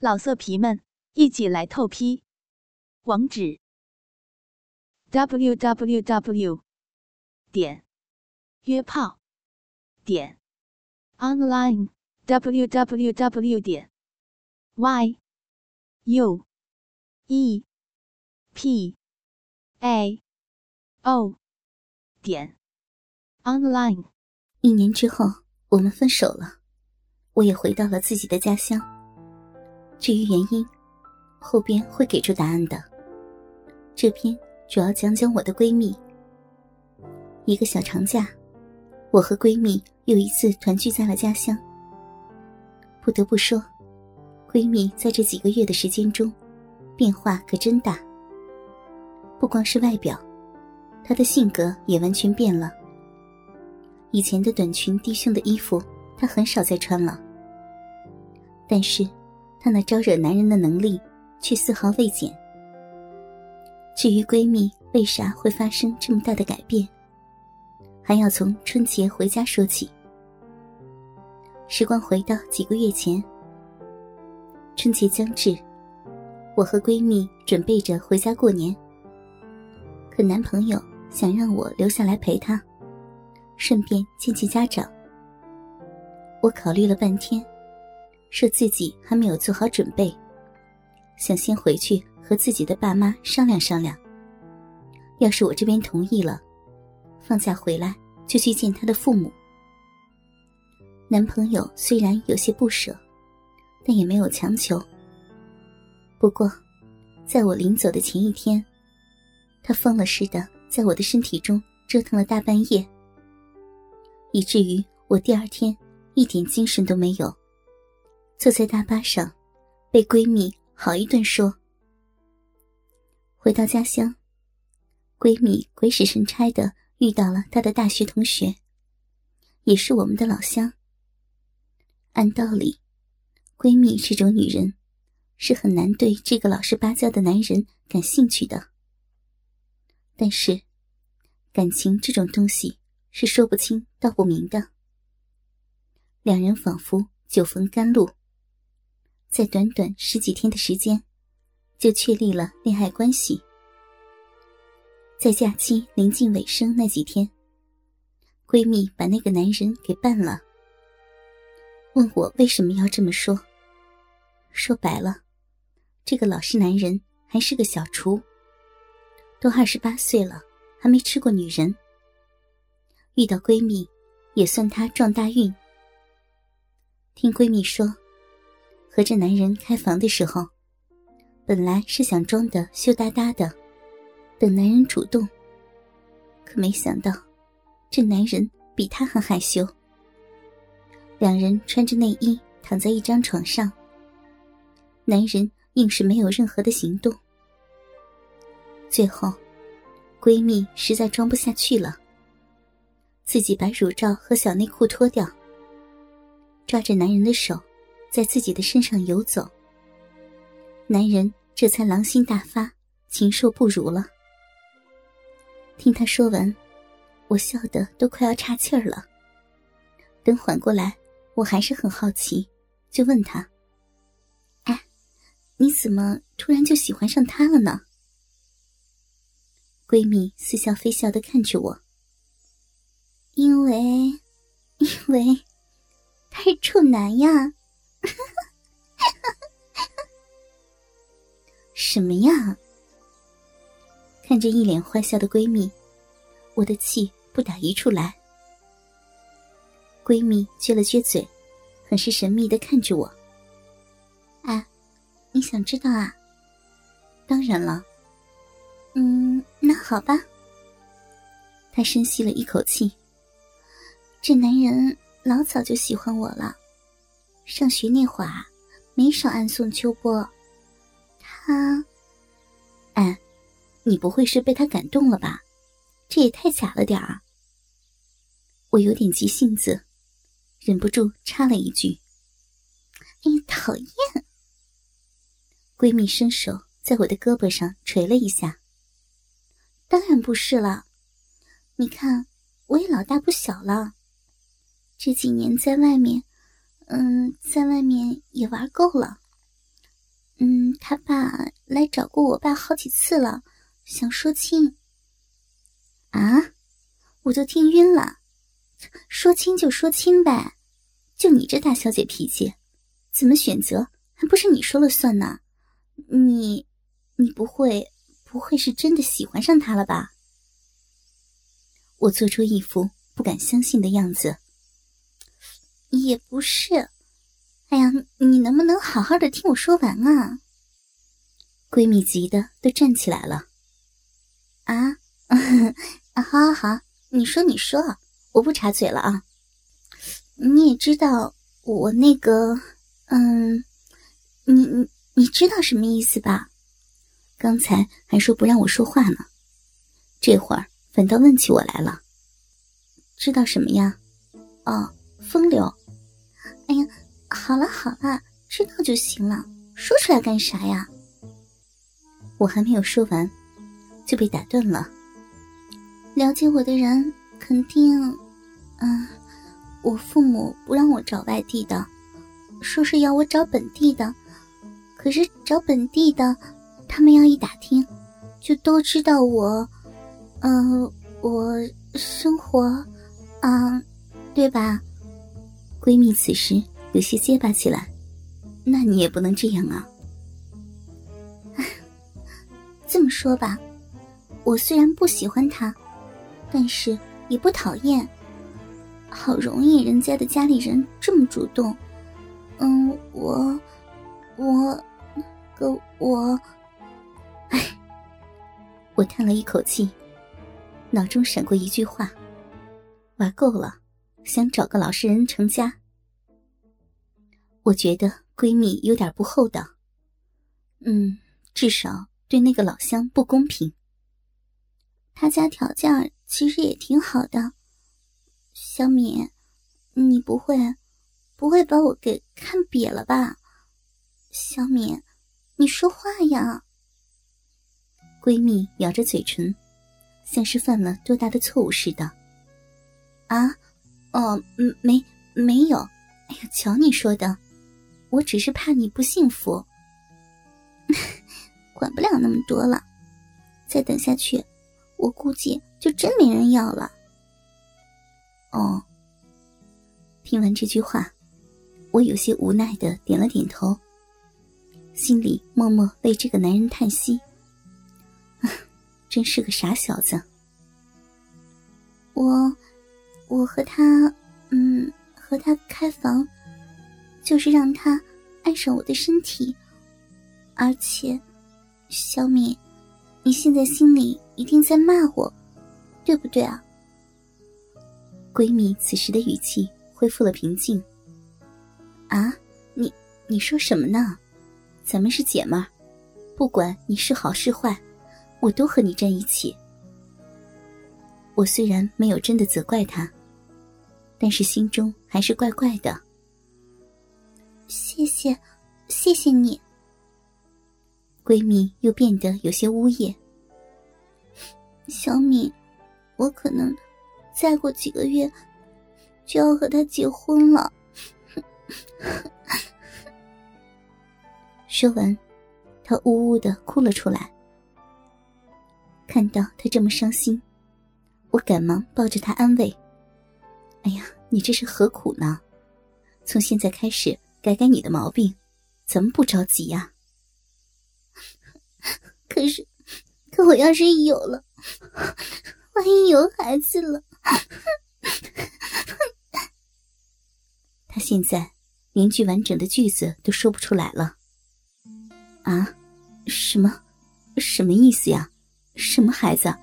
老色皮们，一起来透批！网址：w w w 点约炮点 online w w w 点 y u e p a o 点 online。一年之后，我们分手了，我也回到了自己的家乡。至于原因，后边会给出答案的。这篇主要讲讲我的闺蜜。一个小长假，我和闺蜜又一次团聚在了家乡。不得不说，闺蜜在这几个月的时间中，变化可真大。不光是外表，她的性格也完全变了。以前的短裙低胸的衣服，她很少再穿了。但是。她那招惹男人的能力，却丝毫未减。至于闺蜜为啥会发生这么大的改变，还要从春节回家说起。时光回到几个月前，春节将至，我和闺蜜准备着回家过年。可男朋友想让我留下来陪他，顺便见见家长。我考虑了半天。说自己还没有做好准备，想先回去和自己的爸妈商量商量。要是我这边同意了，放假回来就去见他的父母。男朋友虽然有些不舍，但也没有强求。不过，在我临走的前一天，他疯了似的在我的身体中折腾了大半夜，以至于我第二天一点精神都没有。坐在大巴上，被闺蜜好一顿说。回到家乡，闺蜜鬼使神差的遇到了她的大学同学，也是我们的老乡。按道理，闺蜜这种女人是很难对这个老实巴交的男人感兴趣的。但是，感情这种东西是说不清道不明的。两人仿佛久逢甘露。在短短十几天的时间，就确立了恋爱关系。在假期临近尾声那几天，闺蜜把那个男人给办了。问我为什么要这么说？说白了，这个老实男人还是个小厨，都二十八岁了，还没吃过女人。遇到闺蜜，也算他撞大运。听闺蜜说。和这男人开房的时候，本来是想装的羞答答的，等男人主动。可没想到，这男人比他还害羞。两人穿着内衣躺在一张床上，男人硬是没有任何的行动。最后，闺蜜实在装不下去了，自己把乳罩和小内裤脱掉，抓着男人的手。在自己的身上游走，男人这才狼心大发，禽兽不如了。听他说完，我笑得都快要岔气儿了。等缓过来，我还是很好奇，就问他：“哎，你怎么突然就喜欢上他了呢？”闺蜜似笑非笑的看着我：“因为，因为他是处男呀。” 什么呀？看着一脸坏笑的闺蜜，我的气不打一处来。闺蜜撅了撅嘴，很是神秘的看着我。啊，你想知道啊？当然了。嗯，那好吧。她深吸了一口气。这男人老早就喜欢我了。上学那会儿，没少暗送秋波。他，哎，你不会是被他感动了吧？这也太假了点儿。我有点急性子，忍不住插了一句：“哎，讨厌！”闺蜜伸手在我的胳膊上捶了一下。当然不是了，你看我也老大不小了，这几年在外面。嗯，在外面也玩够了，嗯他爸来找过我爸好几次了，想说亲。啊，我都听晕了，说亲就说亲呗，就你这大小姐脾气，怎么选择还不是你说了算呢？你，你不会不会是真的喜欢上他了吧？我做出一副不敢相信的样子。也不是，哎呀，你能不能好好的听我说完啊？闺蜜急的都站起来了。啊，好好好，你说你说，我不插嘴了啊。你也知道我那个，嗯，你你你知道什么意思吧？刚才还说不让我说话呢，这会儿反倒问起我来了。知道什么呀？哦。风流，哎呀，好了好了，知道就行了，说出来干啥呀？我还没有说完，就被打断了。了解我的人肯定，嗯，我父母不让我找外地的，说是要我找本地的。可是找本地的，他们要一打听，就都知道我，嗯，我生活，嗯，对吧？闺蜜此时有些结巴起来，那你也不能这样啊！这么说吧，我虽然不喜欢他，但是也不讨厌。好容易人家的家里人这么主动，嗯，我，我，我，哎，我叹了一口气，脑中闪过一句话：玩够了。想找个老实人成家，我觉得闺蜜有点不厚道。嗯，至少对那个老乡不公平。他家条件其实也挺好的，小敏，你不会不会把我给看瘪了吧？小敏，你说话呀！闺蜜咬着嘴唇，像是犯了多大的错误似的。啊？哦，嗯，没没有，哎呀，瞧你说的，我只是怕你不幸福，管不了那么多了，再等下去，我估计就真没人要了。哦，听完这句话，我有些无奈的点了点头，心里默默为这个男人叹息，真是个傻小子。我。我和他，嗯，和他开房，就是让他爱上我的身体。而且，小敏，你现在心里一定在骂我，对不对啊？闺蜜此时的语气恢复了平静。啊，你你说什么呢？咱们是姐们儿，不管你是好是坏，我都和你站一起。我虽然没有真的责怪他。但是心中还是怪怪的。谢谢，谢谢你。闺蜜又变得有些呜咽。小敏，我可能再过几个月就要和他结婚了。说完，她呜呜的哭了出来。看到她这么伤心，我赶忙抱着她安慰。哎呀，你这是何苦呢？从现在开始改改你的毛病，咱们不着急呀。可是，可我要是有了，万一有孩子了，他现在连句完整的句子都说不出来了。啊？什么？什么意思呀？什么孩子？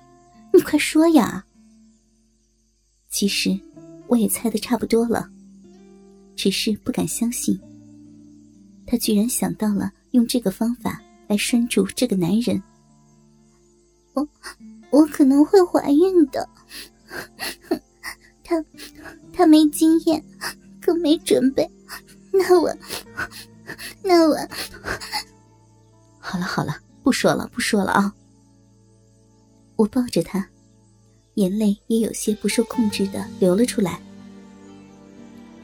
你快说呀！其实。我也猜的差不多了，只是不敢相信，他居然想到了用这个方法来拴住这个男人。我，我可能会怀孕的。他，他没经验，更没准备。那我，那我……好了好了，不说了不说了啊！我抱着他。眼泪也有些不受控制的流了出来。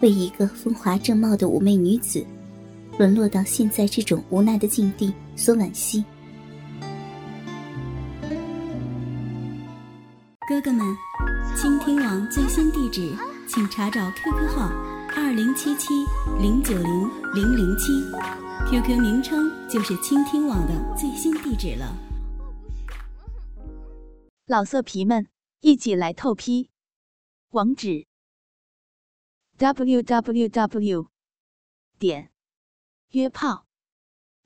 为一个风华正茂的妩媚女子，沦落到现在这种无奈的境地所惋惜。哥哥们，倾听网最新地址，请查找 QQ 号二零七七零九零零零七，QQ 名称就是倾听网的最新地址了。老色皮们，一起来透批，网址：w w w 点约炮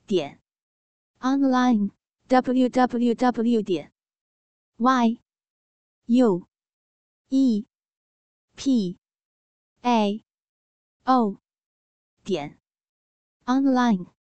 点 online w w w 点 y u e p a o 点 online。